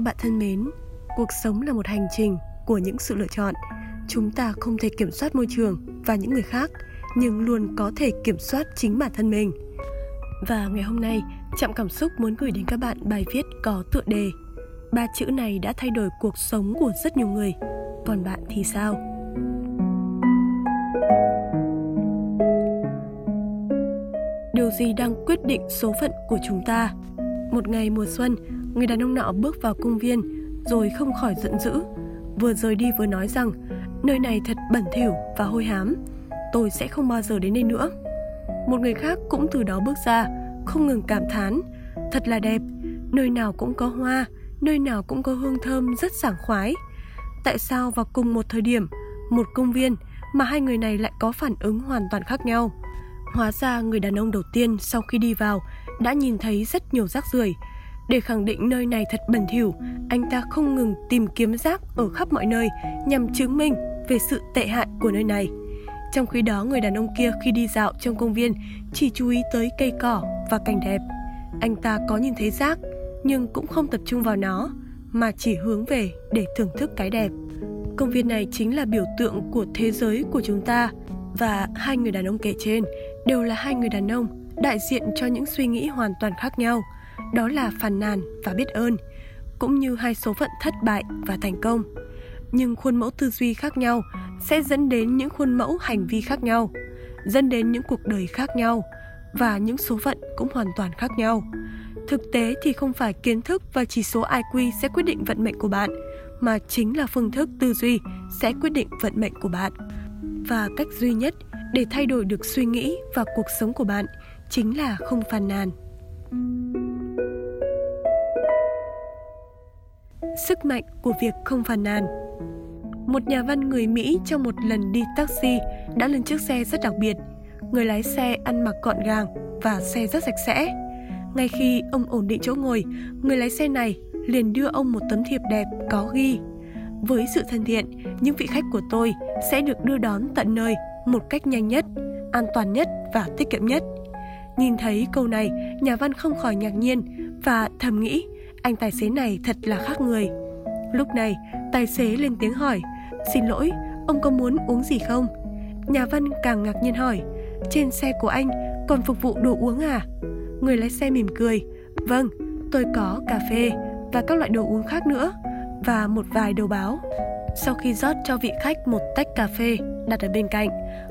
Các bạn thân mến, cuộc sống là một hành trình của những sự lựa chọn. Chúng ta không thể kiểm soát môi trường và những người khác, nhưng luôn có thể kiểm soát chính bản thân mình. Và ngày hôm nay, Trạm Cảm Xúc muốn gửi đến các bạn bài viết có tựa đề Ba chữ này đã thay đổi cuộc sống của rất nhiều người. Còn bạn thì sao? Điều gì đang quyết định số phận của chúng ta? Một ngày mùa xuân, người đàn ông nọ bước vào công viên rồi không khỏi giận dữ. Vừa rời đi vừa nói rằng nơi này thật bẩn thỉu và hôi hám. Tôi sẽ không bao giờ đến đây nữa. Một người khác cũng từ đó bước ra, không ngừng cảm thán. Thật là đẹp, nơi nào cũng có hoa, nơi nào cũng có hương thơm rất sảng khoái. Tại sao vào cùng một thời điểm, một công viên mà hai người này lại có phản ứng hoàn toàn khác nhau? Hóa ra người đàn ông đầu tiên sau khi đi vào đã nhìn thấy rất nhiều rác rưởi. Để khẳng định nơi này thật bẩn thỉu, anh ta không ngừng tìm kiếm rác ở khắp mọi nơi nhằm chứng minh về sự tệ hại của nơi này. Trong khi đó, người đàn ông kia khi đi dạo trong công viên chỉ chú ý tới cây cỏ và cảnh đẹp. Anh ta có nhìn thấy rác, nhưng cũng không tập trung vào nó, mà chỉ hướng về để thưởng thức cái đẹp. Công viên này chính là biểu tượng của thế giới của chúng ta và hai người đàn ông kể trên đều là hai người đàn ông đại diện cho những suy nghĩ hoàn toàn khác nhau, đó là phàn nàn và biết ơn, cũng như hai số phận thất bại và thành công. Nhưng khuôn mẫu tư duy khác nhau sẽ dẫn đến những khuôn mẫu hành vi khác nhau, dẫn đến những cuộc đời khác nhau và những số phận cũng hoàn toàn khác nhau. Thực tế thì không phải kiến thức và chỉ số IQ sẽ quyết định vận mệnh của bạn, mà chính là phương thức tư duy sẽ quyết định vận mệnh của bạn. Và cách duy nhất để thay đổi được suy nghĩ và cuộc sống của bạn chính là không phàn nàn. Sức mạnh của việc không phàn nàn Một nhà văn người Mỹ trong một lần đi taxi đã lên chiếc xe rất đặc biệt. Người lái xe ăn mặc gọn gàng và xe rất sạch sẽ. Ngay khi ông ổn định chỗ ngồi, người lái xe này liền đưa ông một tấm thiệp đẹp có ghi với sự thân thiện, những vị khách của tôi sẽ được đưa đón tận nơi một cách nhanh nhất, an toàn nhất và tiết kiệm nhất. Nhìn thấy câu này, nhà văn không khỏi ngạc nhiên và thầm nghĩ, anh tài xế này thật là khác người. Lúc này, tài xế lên tiếng hỏi, xin lỗi, ông có muốn uống gì không? Nhà văn càng ngạc nhiên hỏi, trên xe của anh còn phục vụ đồ uống à? Người lái xe mỉm cười, vâng, tôi có cà phê và các loại đồ uống khác nữa và một vài đầu báo. Sau khi rót cho vị khách một tách cà phê đặt ở bên cạnh,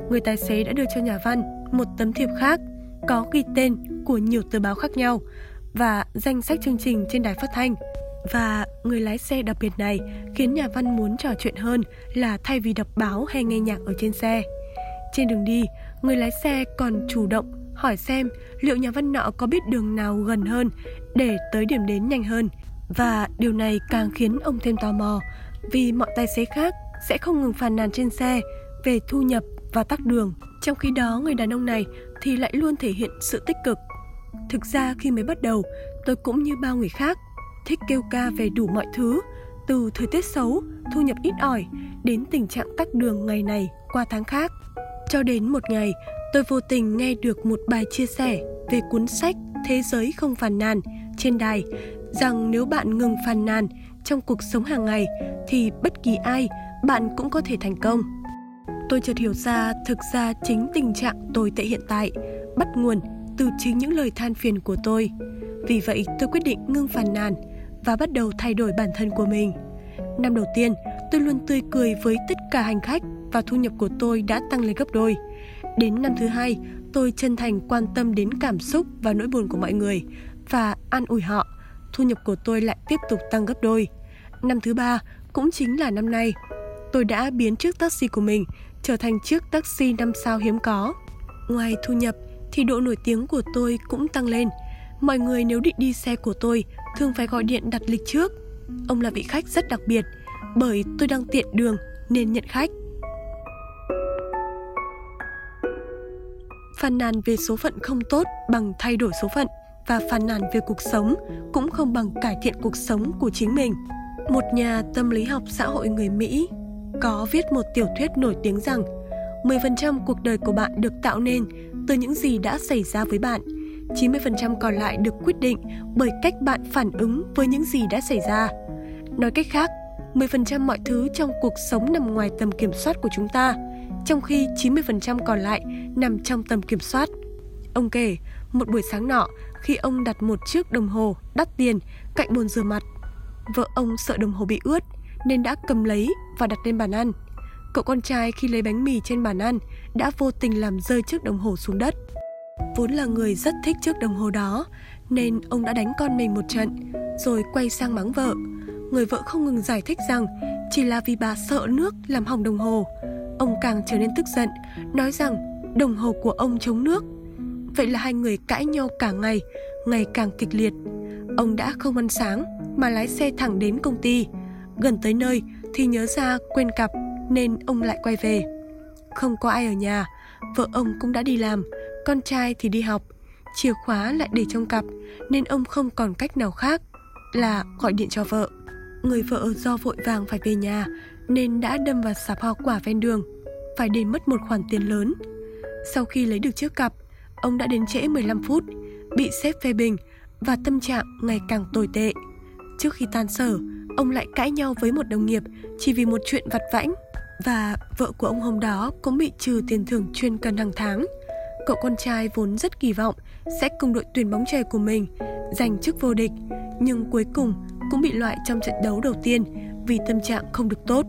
người tài xế đã đưa cho nhà văn một tấm thiệp khác có ghi tên của nhiều tờ báo khác nhau và danh sách chương trình trên đài phát thanh. Và người lái xe đặc biệt này khiến nhà văn muốn trò chuyện hơn là thay vì đọc báo hay nghe nhạc ở trên xe. Trên đường đi, người lái xe còn chủ động hỏi xem liệu nhà văn nọ có biết đường nào gần hơn để tới điểm đến nhanh hơn. Và điều này càng khiến ông thêm tò mò vì mọi tài xế khác sẽ không ngừng phàn nàn trên xe về thu nhập và tắc đường. Trong khi đó người đàn ông này thì lại luôn thể hiện sự tích cực. Thực ra khi mới bắt đầu, tôi cũng như bao người khác, thích kêu ca về đủ mọi thứ, từ thời tiết xấu, thu nhập ít ỏi đến tình trạng tắc đường ngày này qua tháng khác. Cho đến một ngày, tôi vô tình nghe được một bài chia sẻ về cuốn sách Thế giới không phàn nàn trên đài rằng nếu bạn ngừng phàn nàn trong cuộc sống hàng ngày thì bất kỳ ai bạn cũng có thể thành công. Tôi chợt hiểu ra thực ra chính tình trạng tồi tệ hiện tại bắt nguồn từ chính những lời than phiền của tôi. Vì vậy tôi quyết định ngưng phàn nàn và bắt đầu thay đổi bản thân của mình. Năm đầu tiên, tôi luôn tươi cười với tất cả hành khách và thu nhập của tôi đã tăng lên gấp đôi. Đến năm thứ hai, tôi chân thành quan tâm đến cảm xúc và nỗi buồn của mọi người và an ủi họ. Thu nhập của tôi lại tiếp tục tăng gấp đôi. Năm thứ ba cũng chính là năm nay, tôi đã biến chiếc taxi của mình trở thành chiếc taxi năm sao hiếm có. Ngoài thu nhập thì độ nổi tiếng của tôi cũng tăng lên. Mọi người nếu định đi xe của tôi, thường phải gọi điện đặt lịch trước. Ông là vị khách rất đặc biệt, bởi tôi đang tiện đường nên nhận khách. Phàn nàn về số phận không tốt bằng thay đổi số phận và phàn nàn về cuộc sống cũng không bằng cải thiện cuộc sống của chính mình. Một nhà tâm lý học xã hội người Mỹ có viết một tiểu thuyết nổi tiếng rằng 10% cuộc đời của bạn được tạo nên từ những gì đã xảy ra với bạn. 90% còn lại được quyết định bởi cách bạn phản ứng với những gì đã xảy ra. Nói cách khác, 10% mọi thứ trong cuộc sống nằm ngoài tầm kiểm soát của chúng ta, trong khi 90% còn lại nằm trong tầm kiểm soát. Ông kể, một buổi sáng nọ, khi ông đặt một chiếc đồng hồ đắt tiền cạnh bồn rửa mặt, vợ ông sợ đồng hồ bị ướt nên đã cầm lấy và đặt lên bàn ăn. Cậu con trai khi lấy bánh mì trên bàn ăn đã vô tình làm rơi chiếc đồng hồ xuống đất. Vốn là người rất thích chiếc đồng hồ đó nên ông đã đánh con mình một trận rồi quay sang mắng vợ. Người vợ không ngừng giải thích rằng chỉ là vì bà sợ nước làm hỏng đồng hồ. Ông càng trở nên tức giận, nói rằng đồng hồ của ông chống nước. Vậy là hai người cãi nhau cả ngày, ngày càng kịch liệt. Ông đã không ăn sáng mà lái xe thẳng đến công ty. Gần tới nơi thì nhớ ra quên cặp nên ông lại quay về. Không có ai ở nhà, vợ ông cũng đã đi làm, con trai thì đi học. Chìa khóa lại để trong cặp nên ông không còn cách nào khác là gọi điện cho vợ. Người vợ do vội vàng phải về nhà nên đã đâm vào sạp hoa quả ven đường, phải để mất một khoản tiền lớn. Sau khi lấy được chiếc cặp, ông đã đến trễ 15 phút, bị sếp phê bình và tâm trạng ngày càng tồi tệ. Trước khi tan sở, ông lại cãi nhau với một đồng nghiệp chỉ vì một chuyện vặt vãnh và vợ của ông hôm đó cũng bị trừ tiền thưởng chuyên cần hàng tháng. Cậu con trai vốn rất kỳ vọng sẽ cùng đội tuyển bóng chày của mình giành chức vô địch, nhưng cuối cùng cũng bị loại trong trận đấu đầu tiên vì tâm trạng không được tốt.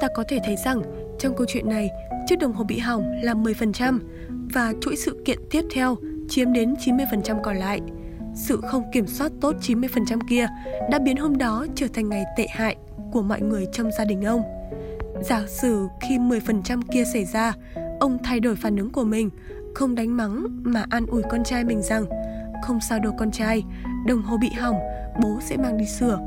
Ta có thể thấy rằng trong câu chuyện này, chiếc đồng hồ bị hỏng là 10% và chuỗi sự kiện tiếp theo chiếm đến 90% còn lại. Sự không kiểm soát tốt 90% kia đã biến hôm đó trở thành ngày tệ hại của mọi người trong gia đình ông. Giả sử khi 10% kia xảy ra, ông thay đổi phản ứng của mình, không đánh mắng mà an ủi con trai mình rằng không sao đâu con trai, đồng hồ bị hỏng, bố sẽ mang đi sửa.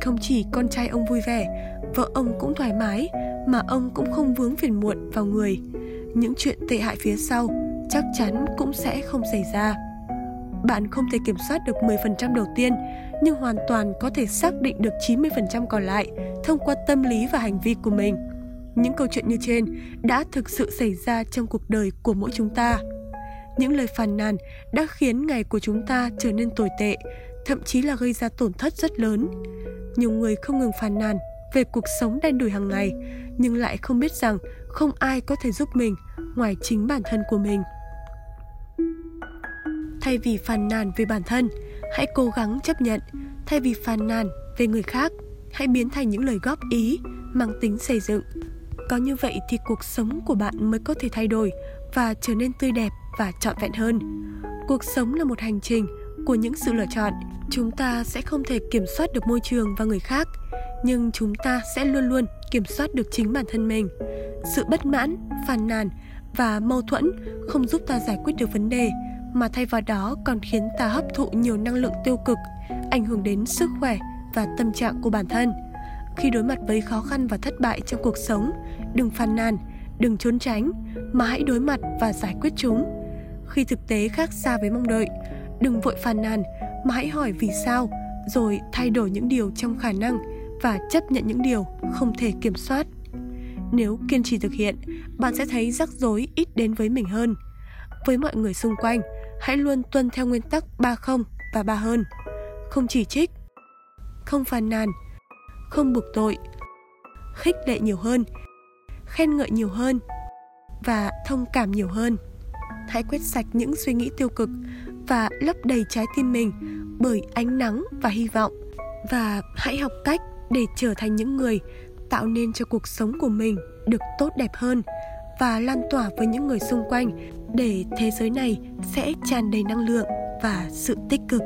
Không chỉ con trai ông vui vẻ, vợ ông cũng thoải mái mà ông cũng không vướng phiền muộn vào người. Những chuyện tệ hại phía sau chắc chắn cũng sẽ không xảy ra. Bạn không thể kiểm soát được 10% đầu tiên, nhưng hoàn toàn có thể xác định được 90% còn lại thông qua tâm lý và hành vi của mình. Những câu chuyện như trên đã thực sự xảy ra trong cuộc đời của mỗi chúng ta. Những lời phàn nàn đã khiến ngày của chúng ta trở nên tồi tệ, thậm chí là gây ra tổn thất rất lớn. Nhiều người không ngừng phàn nàn về cuộc sống đen đủi hàng ngày, nhưng lại không biết rằng không ai có thể giúp mình ngoài chính bản thân của mình. Thay vì phàn nàn về bản thân, hãy cố gắng chấp nhận. Thay vì phàn nàn về người khác, hãy biến thành những lời góp ý mang tính xây dựng. Có như vậy thì cuộc sống của bạn mới có thể thay đổi và trở nên tươi đẹp và trọn vẹn hơn. Cuộc sống là một hành trình của những sự lựa chọn. Chúng ta sẽ không thể kiểm soát được môi trường và người khác, nhưng chúng ta sẽ luôn luôn kiểm soát được chính bản thân mình. Sự bất mãn, phàn nàn và mâu thuẫn không giúp ta giải quyết được vấn đề mà thay vào đó còn khiến ta hấp thụ nhiều năng lượng tiêu cực, ảnh hưởng đến sức khỏe và tâm trạng của bản thân. Khi đối mặt với khó khăn và thất bại trong cuộc sống, đừng phàn nàn, đừng trốn tránh, mà hãy đối mặt và giải quyết chúng. Khi thực tế khác xa với mong đợi, đừng vội phàn nàn, mà hãy hỏi vì sao, rồi thay đổi những điều trong khả năng và chấp nhận những điều không thể kiểm soát. Nếu kiên trì thực hiện, bạn sẽ thấy rắc rối ít đến với mình hơn. Với mọi người xung quanh, hãy luôn tuân theo nguyên tắc ba không và ba hơn. Không chỉ trích, không phàn nàn, không buộc tội, khích lệ nhiều hơn, khen ngợi nhiều hơn và thông cảm nhiều hơn. Hãy quét sạch những suy nghĩ tiêu cực và lấp đầy trái tim mình bởi ánh nắng và hy vọng và hãy học cách để trở thành những người tạo nên cho cuộc sống của mình được tốt đẹp hơn và lan tỏa với những người xung quanh để thế giới này sẽ tràn đầy năng lượng và sự tích cực